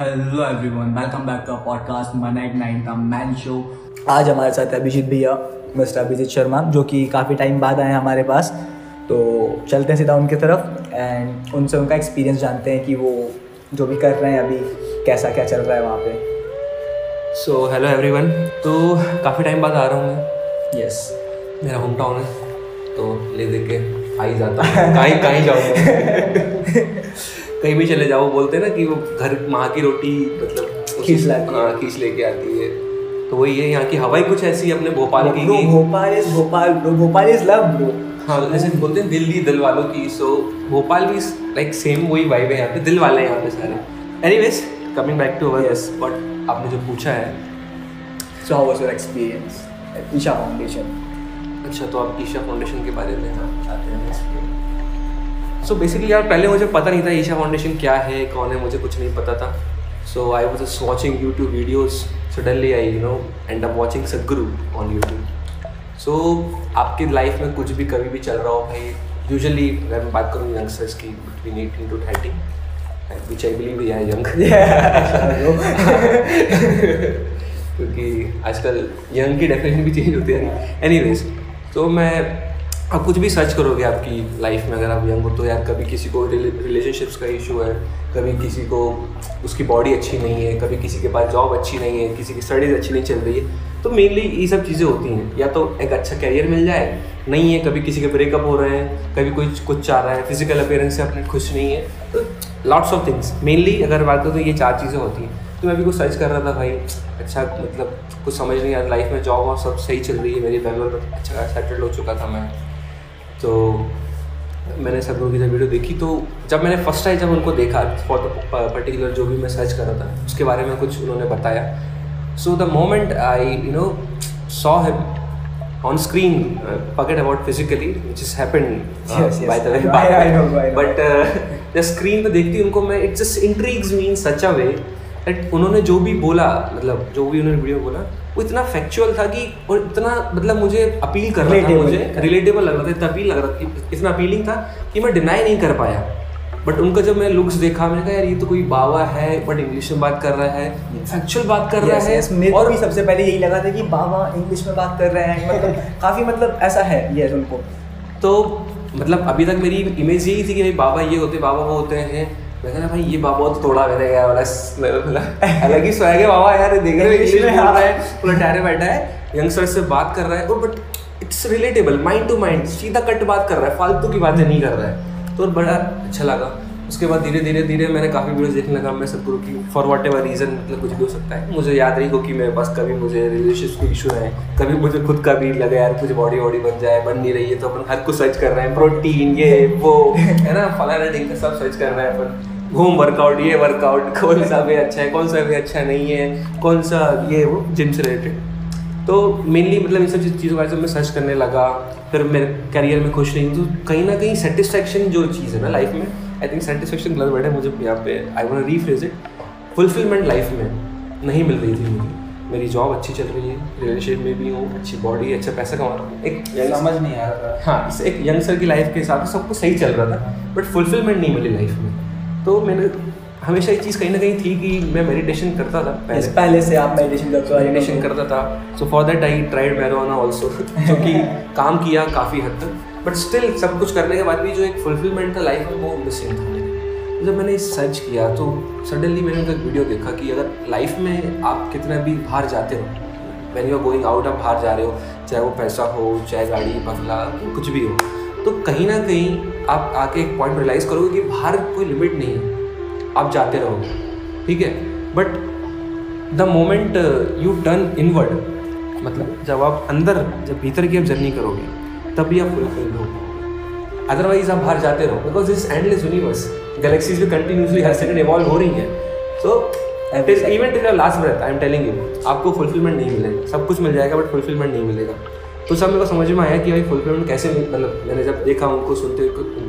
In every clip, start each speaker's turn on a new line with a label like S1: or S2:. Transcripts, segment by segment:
S1: Hello everyone welcome back to podcast मना eight nine का man show
S2: आज हमारे साथ है अभिजीत भैया मिस्टर अभिजीत शर्मा जो कि काफ़ी टाइम बाद आए हैं हमारे पास। तो चलते हैं सीधा उनके तरफ़ एंड उनसे उनका एक्सपीरियंस जानते हैं कि वो जो भी कर रहे हैं अभी कैसा क्या चल रहा है वहाँ पे।
S3: सो हेलो एवरीवन तो काफ़ी टाइम बाद आ रहा हूँ मैं।
S2: Yes yes.
S3: मेरा होम टाउन है तो ले दे के आ ही जाता हूँ। कहीं कहीं जाऊँगा। कहीं भी चले जाओ बोलते हैं ना कि वो घर माँ की रोटी मतलब
S2: खींच लाती हाँ
S3: खींच लेके आती है। तो वही है यहाँ की हवाई कुछ ऐसी अपने भोपाल की
S2: Bhopal is Bhopal bro Bhopal is love bro.
S3: हाँ जैसे बोलते हैं दिल्ली दिल वालों की सो भोपाल भी लाइक सेम वही वाइब है यहाँ पे दिल वाले हैं यहाँ पे सारे। Anyways coming back to our
S2: Yes.
S3: But आपने जो पूछा है।
S2: So how was your experience Isha foundation
S3: अच्छा तो आप ईशा फाउंडेशन के बारे में हाँ चाहते हैं सो बेसिकली यार पहले मुझे पता नहीं था ईशा फाउंडेशन क्या है कौन है मुझे कुछ नहीं पता था। So I was just watching YouTube videos suddenly I you know end up watching Sadhguru on YouTube so आपकी लाइफ में कुछ भी कभी भी चल रहा हो भाई यूजली अगर मैं बात करूँ यंगस्टर्स की between eighteen to thirty which I believe we are young क्योंकि आजकल यंग की डेफिनेशन भी चेंज होती है एनी वेज तो मैं आप कुछ भी सर्च करोगे आपकी लाइफ में, अगर आप यंग हो तो यार कभी किसी को रिलेशनशिप्स का इशू है, कभी किसी को उसकी बॉडी अच्छी नहीं है, कभी किसी के पास जॉब अच्छी नहीं है, किसी की स्टडीज़ अच्छी नहीं चल रही है तो मेनली ये सब चीज़ें होती हैं। या तो एक अच्छा कैरियर मिल जाए, नहीं है, कभी किसी के ब्रेकअप हो रहे हैं, कभी कोई कुछ चाह रहा है फ़िज़िकल अपेयरेंस से अपने खुश नहीं है तो लॉट्स ऑफ़ थिंग्स मेनली अगर बात करूँ तो ये चार चीज़ें होती हैं। तो मैं भी कुछ सर्च कर रहा था भाई अच्छा मतलब कुछ समझ नहीं आ रहा लाइफ में जॉब और सब सही चल रही है, मेरी बैंगलोर में अच्छा सेटल हो चुका था मैं। तो मैंने सब लोगों की जब वीडियो देखी तो जब मैंने फ़र्स्ट टाइम जब उनको देखा फॉर पर्टिकुलर जो भी मैं सर्च कर रहा था उसके बारे में कुछ उन्होंने बताया। So the moment I you know saw है
S2: on screen pocket about physically which is
S3: happened but the screen पर देखती हूँ उनको मैं it's just intrigues mean such a way that उन्होंने जो भी बोला मतलब जो भी उन्होंने वीडियो बोला वो इतना फैक्चुअल था कि और इतना मतलब मुझे अपील कर रहा था मुझे रिलेटेबल लग रहा था इतना अपील लग रहा था इतना अपीलिंग था कि मैं डिनाई नहीं कर पाया। बट उनका जब मैं लुक्स देखा मैंने कहा यार ये तो कोई बाबा है बट इंग्लिश में बात कर रहा है फैक्चुअल बात कर रहा
S2: Yes,
S3: है।
S2: और भी सबसे पहले यही लगा था कि बाबा इंग्लिश में बात कर रहे हैं मतलब काफ़ी मतलब ऐसा है ये उनको।
S3: तो मतलब अभी तक मेरी इमेज यही थी कि भाई बाबा ये होते बाबा वो होते हैं। मैं कहना भाई ये बाबा तो थोड़ा मैंने गया वाला अलग ही है बाबा यार देख रहे हो इंग्लिश
S2: में, हाँ।
S3: रहा है। पूरा टहरे बैठा है यंगस्टर से बात कर रहा है और but it's relatable mind to mind सीधा कट बात कर रहा है फालतू की बातें नहीं कर रहा है। तो बड़ा अच्छा लगा। उसके बाद धीरे धीरे धीरे मैंने काफ़ी वीडियोस देखने लगा मैं सदगुरु की फॉर वॉट एवर रीज़न मतलब कुछ भी हो सकता है। मुझे याद नहीं हो कि मेरे पास कभी मुझे रिलेशनशिप के इशू है कभी मुझे खुद का भी लगा यार कुछ बॉडी वॉडी बन जाए बन नहीं रही है तो अपन हर कुछ सर्च कर रहे हैं प्रोटीन ये वो है ना फलाना ढिंग सब सर्च कर रहे हैं अपन। होम वर्कआउट ये वर्कआउट कौन सा भी अच्छा है कौन सा भी अच्छा नहीं है कौन सा ये वो जिम से रिलेटेड तो मेनली मतलब इन सब चीज़- के बारे में सर्च करने लगा फिर मेरे करियर में खुश नहीं तो कहीं ना कहीं सेटिस्फेक्शन जो चीज़ है ना लाइफ में आई थिंक सेटिस्फेक्शन गलत वर्ड है मुझे यहाँ पे I want rephrase it fulfilment life में नहीं मिल रही थी मुझे। मेरी जॉब अच्छी चल रही है रिलेशनशिप में भी हूँ अच्छी बॉडी अच्छा पैसा कमा रहा हूँ। एक
S2: समझ नहीं आ रहा
S3: था। हाँ एक यंगस्टर की लाइफ के हिसाब से सब कुछ सही चल रहा था बट फुलफिलमेंट नहीं मिली लाइफ में। तो मैंने हमेशा ये चीज़ कहीं ना कहीं थी कि मैं मेडिटेशन करता था
S2: था पहले से आप मेडिटेशन करते हो
S3: मेडिटेशन करता था। So for that I tried marijuana also जो कि काम किया काफ़ी हद तक। बट स्टिल सब कुछ करने के बाद भी जो एक फुलफिलमेंट था लाइफ में वो मिसिंग था जब मैंने सर्च किया तो सडनली मैंने उनका वीडियो देखा कि अगर लाइफ में आप कितना भी बाहर जाते हो when you are going out आप बाहर जा रहे हो चाहे वो पैसा हो चाहे गाड़ी बंगला कुछ भी हो तो कहीं ना कहीं आप आके एक पॉइंट रियलाइज़ करोगे कि बाहर कोई लिमिट नहीं है। आप जाते रहोगे। ठीक है? But the moment you turn inward मतलब जब आप अंदर जब भीतर की आप जर्नी करोगे तब भी आप फुलफिल हो अदरवाइज़ आप बाहर जाते रहो। Because this endless universe galaxies भी कंटिन्यूसली हर सेकंड इवॉल्व हो रही हैं। So. Even till last breath I am telling you आपको फुलफिलमेंट नहीं मिलेगा। सब कुछ मिल जाएगा बट फुलफिलमेंट नहीं मिलेगा। तो सब मेरे को समझ में आया कि भाई फुलफिलमेंट कैसे मिल- मतलब मैंने जब देखा उनको सुनते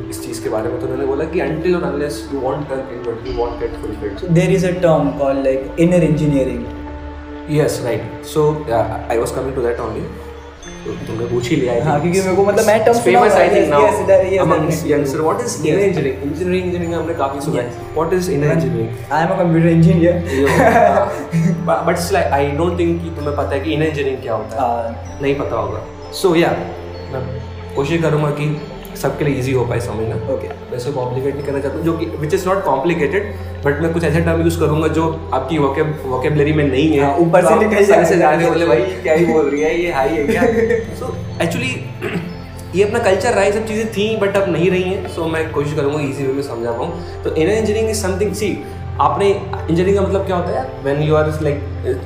S3: इस चीज़ के बारे में तो उन्होंने बोला कि अनटिल और unless you want turn inward you want get fulfilled
S2: there is a term call like inner engineering
S3: yes right so I was coming to that. तो तुमने पूछ ही लिया
S2: हाँ, क्योंकि मेरे को मतलब मैं term
S3: famous I think now among youngster what is inner engineering engineering engineering हमने काफ़ी सुना है. What is inner engineering
S2: I am a computer engineer
S3: but like I don't think कि तुम्हें पता है कि इनर इंजीनियरिंग क्या होता है. नहीं पता होगा. सो या मैं कोशिश करूँगा कि सबके लिए ईजी हो पाए समझना
S2: ओके
S3: वैसे कॉम्प्लिकेट नहीं करना चाहता हूँ जो कि which is not complicated but मैं कुछ ऐसे टर्म यूज़ करूँगा जो आपकी वोकेबलरी में नहीं है।
S2: हाँ, ऊपर से
S3: तो सर से। जाने बोले भाई क्या ही बोल रही है? ये हाई है क्या? सो एक्चुअली ये अपना कल्चर रहा है सब चीज़ें थी बट अब नहीं रही हैं। सो मैं कोशिश करूँगा ईजी वे में समझा पाऊँ। तो inner engineering is something see आपने इंजीनियरिंग का मतलब क्या होता है when you are like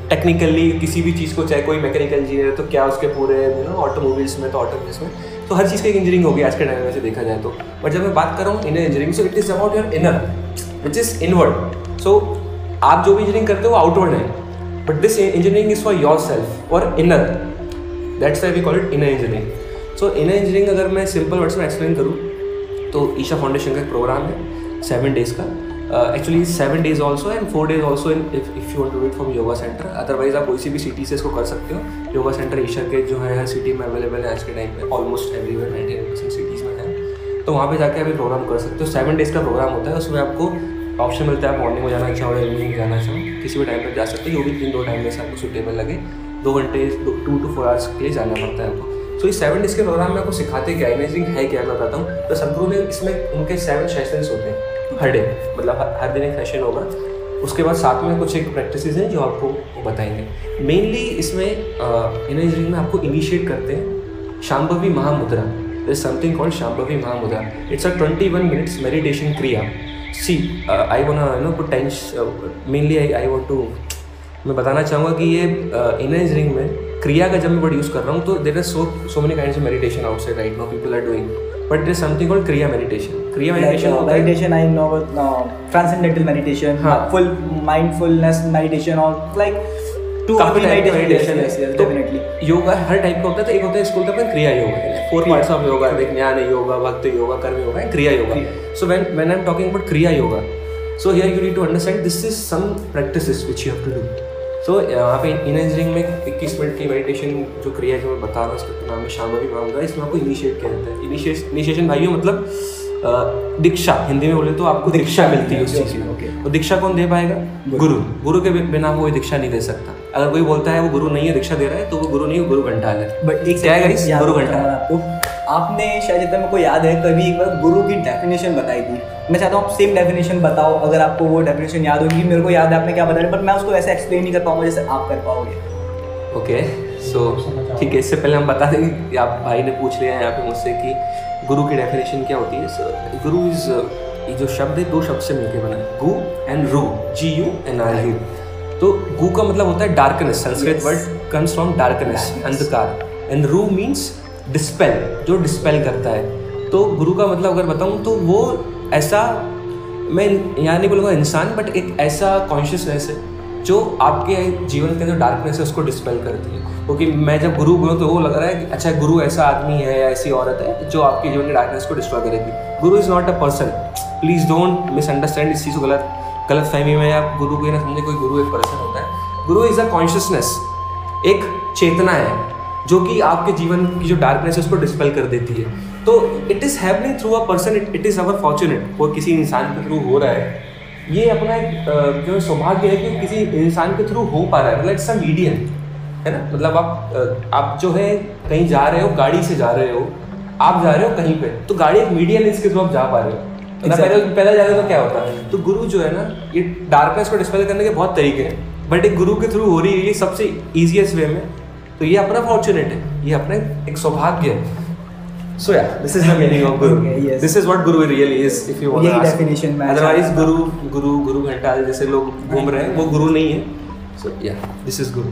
S3: technically किसी भी चीज़ को, चाहे कोई मैकेनिकल इंजीनियर है तो क्या उसके पूरे यू नो ऑटोमोबाइल्स में तो ऑटोमोबाइल्स में? तो हर चीज़ की इंजीनियरिंग होगी आज के टाइम में से देखा जाए तो। बट जब मैं बात कर रहा हूँ inner engineering so it is about your inner which is inward so आप जो भी इंजीनियरिंग करते हो, वो आउटवर्ड है। But this engineering is for yourself और inner that's why we call it inner engineering so inner engineering अगर मैं सिंपल वर्ड्स में एक्सप्लेन करूँ तो ईशा फाउंडेशन का एक प्रोग्राम है सेवन डेज़ का। Actually seven days also and four days also in if if you want to do it from yoga centre otherwise आप किसी भी सिटी से इसको कर सकते हो। योगा सेंटर ईशा के जो है, हर सिटी में अवेलेबल है आज के टाइम में। Almost everywhere ninety nine percent cities में है। तो वहाँ पे जाके आप ये प्रोग्राम कर सकते हो। सेवन डेज़ का प्रोग्राम होता है, उसमें आपको ऑप्शन मिलता है। मॉर्निंग में जाना चाहो या इवनिंग जाना चाहो, किसी भी टाइम पर जा सकते हो। जो भी तीन दो टाइम में से आपको सुटेबल लगे। दो घंटे टू टू फोर आवर्स के लिए जाना पड़ता है आपको। सो इस सेवन डेज़ के प्रोग्राम में आपको सिखाते क्या इमेजिंग है क्या? बताता हूँ। तो सदगुरु ने इसमें उनके सेवन सेशंस होते हैं। हर डे मतलब हर- दिन एक सेशन होगा। उसके बाद साथ में कुछ एक प्रैक्टिस हैं जो आपको बताएँगे। मेनली इसमें इंजीनियरिंग में आपको इनिशिएट करते हैं Shambhavi Mahamudra. There is something called Shambhavi Mahamudra it's a twenty one minutes meditation kriya see I won't no put tense mainly I I want to मैं बताना चाहूँगा कि ये इनर्ज रिंग में क्रिया का जब मैं वर्ड यूज़ कर रहा हूँ तो there are so so many kinds of meditation outside right now people are doing but there something called kriya meditation kriya meditation होता है
S2: meditation I know uh, transcendental meditation
S3: हाँ.
S2: full mindfulness meditation or like two or
S3: काफ़ी
S2: three
S3: type का meditation तो योगा हर type का होता है तो एक होता है हैं अपन kriya yoga four parts of yoga विज्ञान yoga bhakti yoga karma yoga and kriya yoga so when when I am talking about kriya yoga so here you need to understand this is some practices which you have to do so यहाँ पे इन engineering में इक्कीस minute की meditation जो क्रिया है जो मैं बता रहा हूँ उसका नाम है शाम्भवी महामुद्रा इसमें आपको इनिशिएट किया जाता है इनिशिएशन भाइयों मतलब दीक्षा। हिंदी में बोले तो आपको दीक्षा मिलती है उस चीज़ में।
S2: Okay.
S3: तो दीक्षा कौन दे पाएगा? गुरु। गुरु। के बिना कोई दीक्षा नहीं दे सकता। अगर कोई बोलता है वो गुरु नहीं है दीक्षा दे रहा है तो वो गुरु नहीं वो गुरु घंटा है।
S2: बट एक
S3: क्या है गुरु घंटा।
S2: आपको आपने शायद जितना मेरे को याद है कभी एक बार गुरु की डेफिनेशन बताई थी। मैं चाहता हूँ आप सेम डेफिनेशन बताओ अगर आपको वो डेफिनेशन याद होगी मेरे को याद है आपने क्या बताया बट मैं उसको ऐसे एक्सप्लेन नहीं कर पाऊँगा जैसे आप कर पाओगे।
S3: ओके सो ठीक है इससे पहले हम बता दें कि आप भाई ने पूछ लिया है यहाँ पे मुझसे कि गुरु की डेफिनेशन क्या होती है। So, गुरु इज़ ये जो शब्द है दो शब्द से मिलकर बना है गु एंड रू G U N R U तो गु का मतलब होता है darkness Sanskrit word comes from darkness अंधकार। एंड रू मीन्स डिस्पेल जो डिस्पेल करता है। तो गुरु का मतलब अगर बताऊँ तो वो ऐसा मैं यहाँ नहीं बोलूँगा इंसान बट एक ऐसा कॉन्शियसनेस है जो आपके जीवन के जो डार्कनेस है, उसको डिस्पेल करती है। क्योंकि मैं जब गुरु बोलूँ तो वो लग रहा है कि अच्छा गुरु ऐसा आदमी है या ऐसी औरत है जो आपके जीवन के डार्कनेस को डिस्ट्रॉय करेगी। Guru is not a person please don't misunderstand इस चीज़ को गलत गलत फहमी में आप गुरु को ना समझे, कोई गुरु एक पर्सन होता है। गुरु इज़ अ कॉन्शियसनेस एक चेतना है। जो कि आपके जीवन की जो डार्कनेस है उसको डिस्पेल कर देती है। तो it is happening through a person it it is our fortunate वो किसी इंसान के थ्रू हो रहा है। ये अपना एक जो सौभाग्य है कि किसी इंसान के थ्रू हो पा रहा है। मतलब इट्स अ मीडियम है ना? मतलब आप आप जो है कहीं जा रहे हो गाड़ी से जा रहे हो आप जा रहे हो कहीं पे तो गाड़ी एक मीडियम है इसके थ्रू आप जा पा रहे हो। ना
S2: Exactly.
S3: पहले पहले जा रहे हो तो क्या होता है? तो गुरु जो है ना ये डार्कनेस को डिस्पेल करने के बहुत तरीके हैं। बट एक गुरु के थ्रू हो रही है ये सबसे ईजिएस्ट वे में। तो ये अपना फॉर्चुनेट है ये अपना एक सौभाग्य है। सो या this is the meaning of guru
S2: Okay, yes.
S3: This is what guru really is if you want
S2: यही definition मैं
S3: अदरवाइज़
S2: चाहता
S3: गुरु गुरु गुरु घंटाल जैसे लोग घूम रहे हैं वो गुरु नहीं है सो या this is guru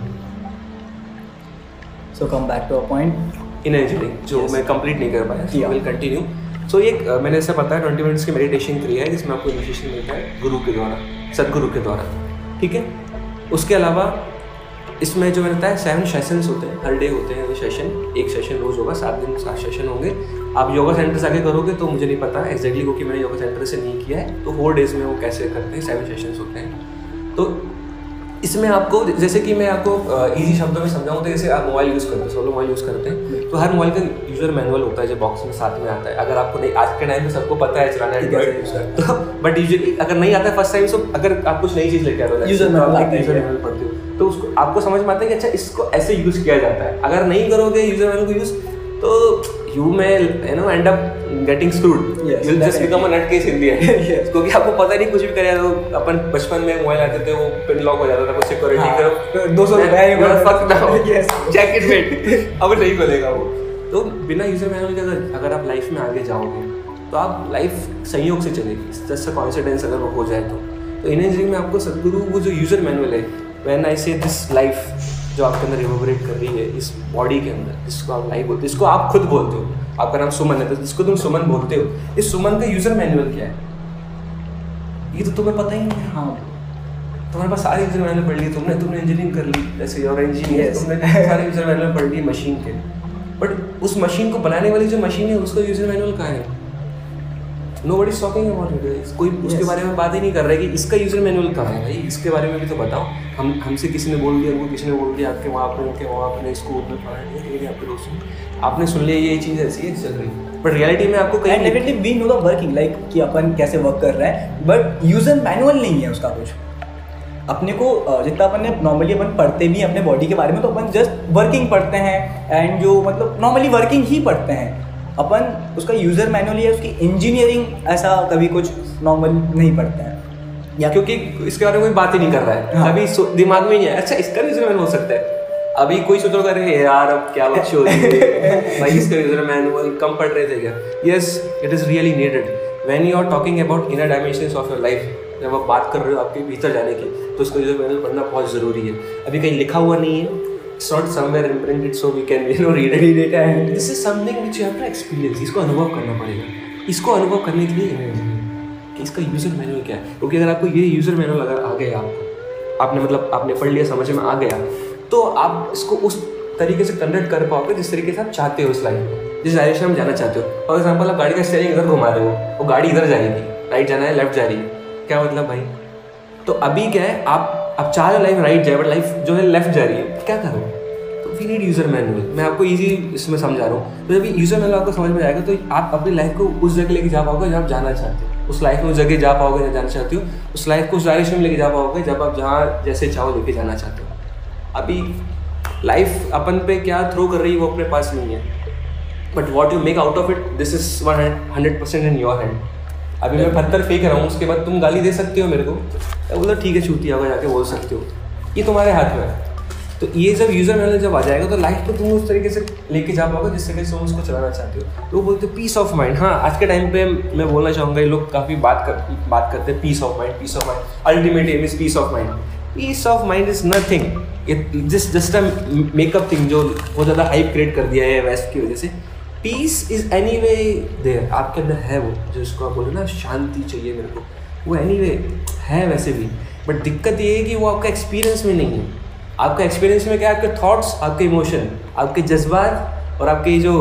S2: so come back to a point
S3: in engineering जो
S2: Yes.
S3: मैं कंप्लीट नहीं कर पाया
S2: Yeah.
S3: विल कंटिन्यू सो ये एक, मैंने ऐसा पता है ट्वेंटी मिनट्स की मेडिटेशन क्रिया है जिसमें आपको इनिशिएशन मिलता है गुरु के द्वारा सदगुरु के द्वारा ठीक है? उसके अलावा इसमें जो मिलता है सेवन सेशंस होते हैं। हर डे होते हैं वो सेशन एक सेशन रोज होगा सात दिन सात सेशन होंगे। आप योगा सेंटर से आगे करोगे तो मुझे नहीं पता एग्जैक्टली क्योंकि मैंने योगा सेंटर से नहीं किया है। तो फोर डेज़ में वो कैसे करते हैं? सेवन सेशंस होते हैं। तो इसमें आपको जैसे कि मैं आपको इजी शब्दों में समझाऊँ तो जैसे आप मोबाइल यूज़ करते हैं सोलो मोबाइल यूज़ करते हैं तो हर मोबाइल का यूज़र मैनुअल होता है जो बॉक्स में साथ में आता है। अगर आपको नहीं आज के टाइम में सबको पता है चलाना एंड्रॉइड तो बट यूजली अगर नहीं आता है फ़र्स्ट टाइम तो अगर आप कुछ नई चीज़ लेके आ रहे हो
S2: है,
S3: यूज़र मैनुअल पढ़ते हो तो उसको आपको समझ में आता है कि अच्छा इसको ऐसे यूज़ किया जाता है। अगर नहीं करोगे यूज़र मैनुअल को यूज़ तो you may you know end up getting screwed you just become a nut case in the क्योंकि आपको पता नहीं कुछ भी करे तो अपन बचपन में मोबाइल आते थे वो पिन लॉक हो जाता था कुछ सिक्योरिटी
S2: हाँ,
S3: करो।
S2: तो 200 रुपए बस।
S3: Fuck now
S2: Yes.
S3: Check it wait अब नहीं खोलेगा वो। तो बिना यूज़र मैनुअल के अगर अगर आप लाइफ में आगे जाओगे तो आप लाइफ संयोग से चलेगी। जस्ट अ कॉन्सिडेंस अगर वो हो जाए तो। तो इन इंजीनियरिंग में आपको सदगुरु वो जो यूज़र मैनुअल है when I say this life जो आपके अंदर रिवोबरेट कर रही है इस बॉडी के अंदर जिसको आप लाइफ बोलते हो जिसको आप खुद बोलते हो आपका नाम सुमन है तो जिसको तुम सुमन बोलते हो इस सुमन का यूज़र मैनुअल क्या है? ये तो तुम्हें पता ही नहीं है तुम्हारे पास सारी यूज़र मैनुअल पढ़ ली तुमने तुमने इंजीनियरिंग कर ली जैसे और इंजीनियर
S2: Yes.
S3: तुमने सारे यूज़र मैनुअल पढ़ लिए मशीन के। बट उस मशीन को बनाने वाली जो मशीन है उसका यूज़र मैनुअल कहाँ है? Nobody talking about it कोई
S2: yes.
S3: उसके बारे में बात ही नहीं कर रहा है कि इसका यूज़र मैनुअल कहाँ है भाई? इसके बारे में भी तो बताओ। हम हमसे किसी ने बोल दिया हमको किसी ने बोल दिया आपके वहाँ पर उनके वहाँ पे स्कूल में पढ़ा नहीं आपके दोस्तों आपने सुन लिया ये चीज़ ऐसी है चल रही बट रियलिटी में आपको कहीं
S2: definitely we know the working like कि अपन कैसे वर्क कर रहे हैं। बट यूज़र मैनुअल नहीं है उसका कुछ। अपने को जितना अपन ने नॉर्मली अपन पढ़ते भी अपने बॉडी के बारे में तो अपन जस्ट वर्किंग पढ़ते हैं। एंड जो मतलब नॉर्मली वर्किंग ही पढ़ते हैं। अपन उसका यूज़र मैनुअल या उसकी इंजीनियरिंग ऐसा कभी कुछ नॉर्मल नहीं पड़ता है।
S3: या क्योंकि इसके बारे में कोई बात ही नहीं कर रहा है।
S2: हाँ।
S3: अभी दिमाग में ही है। अच्छा इसका यूज़र मैनुअल हो सकता है। अभी कोई सोच रहा है यार अब क्या बच्चे हो है? भाई इसका यूज़र मैनुअल कम पढ़ रहे थे क्या? Yes it is really needed when you are talking about inner dimension of your life जब आप बात कर रहे हो आपके भीतर जाने की तो उसका यूज़र मैनुअल पढ़ना बहुत ज़रूरी है। अभी कहीं लिखा हुआ नहीं है। It's not somewhere imprinted so we can you know read
S2: Read it and-
S3: this is something which you have to experience इसको अनुभव करना पड़ेगा। इसको अनुभव करने के लिए कि इसका यूज़र मैनुअल क्या है? क्योंकि अगर आपको ये यूज़र मैनुअल अगर आ गया आपको। आपने मतलब आपने पढ़ लिया, समझ में आ गया। तो आप इसको उस तरीके से कंडक्ट कर पाओगे जिस तरीके से आप चाहते हो इस लाइन में जिस डायरेक्शन में जाना चाहते हो। फॉर एग्ज़ाम्पल आप गाड़ी का स्टेयरिंग इधर घुमा रहे हो। वो गाड़ी इधर जाएगी राइट जाना है लेफ़्ट जा रही है। क्या मतलब भाई? तो अभी क्या है, आप आप चाह रहे हो लाइफ राइट जाए बट लाइफ जो है लेफ़्ट जा रही है। क्या करूँ? तो वी नीड यूज़र मैनुअल मैं आपको ईजी इसमें समझा रहा हूँ। तो जब यूज़र मैनुअल आपको समझ में आएगा तो आप अपनी लाइफ को उस जगह लेके जा पाओगे जहाँ आप जाना चाहते हो। उस लाइफ में उस जगह जा पाओगे जहाँ जाना चाहते हो। उस लाइफ को उस डायरेक्शन में लेके जा पाओगे जब आप जहाँ जैसे चाहो लेके जाना चाहते हो। अभी लाइफ अपन पे क्या थ्रो कर रही है वो अपने पास नहीं है। But what you make out of it this is one hundred percent in your hand अभी मैं पत्थर फेंक रहा हूँ, उसके बाद तुम गाली दे सकते हो मेरे को। बोलो, ठीक है छूती होगा जाके बोल सकते हो। ये तुम्हारे हाथ में है। तो ये जब यूज़र मैनुअल जब आ जाएगा तो लाइफ को तुम उस तरीके से लेके जा पाओगे जिस तरीके से तुम उसको चलाना चाहते हो। तो वो बोलते पीस ऑफ़ माइंड हाँ आज के टाइम पे मैं बोलना चाहूँगा, ये लोग काफ़ी बात कर, बात करते हैं peace of mind peace of mind ultimate aim is peace of mind peace of mind is nothing जिस जस्ट मेकअप थिंग जो बहुत ज़्यादा हाइप क्रिएट कर दिया है वेस्ट की वजह से peace is anyway there आपके अंदर है वो, जो इसको आप बोले ना, शांति चाहिए मेरे को। वो एनी वे है वैसे भी। बट दिक्कत ये है कि वो आपका एक्सपीरियंस में नहीं है। आपका एक्सपीरियंस में क्या है? आपके थॉट्स आपके इमोशन आपके जज्बात और आपके जो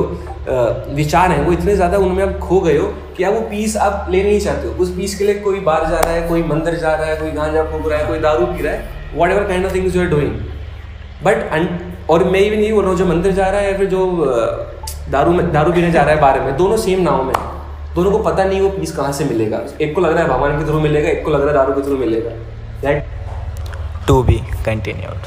S3: विचार हैं, वो इतने ज़्यादा उनमें आप खो गए हो कि आप वो पीस आप ले नहीं चाहते हो। उस पीस के लिए कोई बाहर जा रहा है, कोई मंदिर जा रहा है, कोई गांजा फूक रहा है, कोई दारू पी रहा है whatever kind of things you are doing but और मैं भी नहीं बोल रहा हूँ, जो मंदिर जा रहा है या फिर जो दारू में, दारू पीने जा रहा है बारे में, दोनों सेम नाव में दोनों को पता नहीं वो पीस कहाँ से मिलेगा। एक को लग रहा है भगवान के थ्रू मिलेगा, एक को लग रहा है दारू के थ्रू मिलेगा। That
S2: to be continued.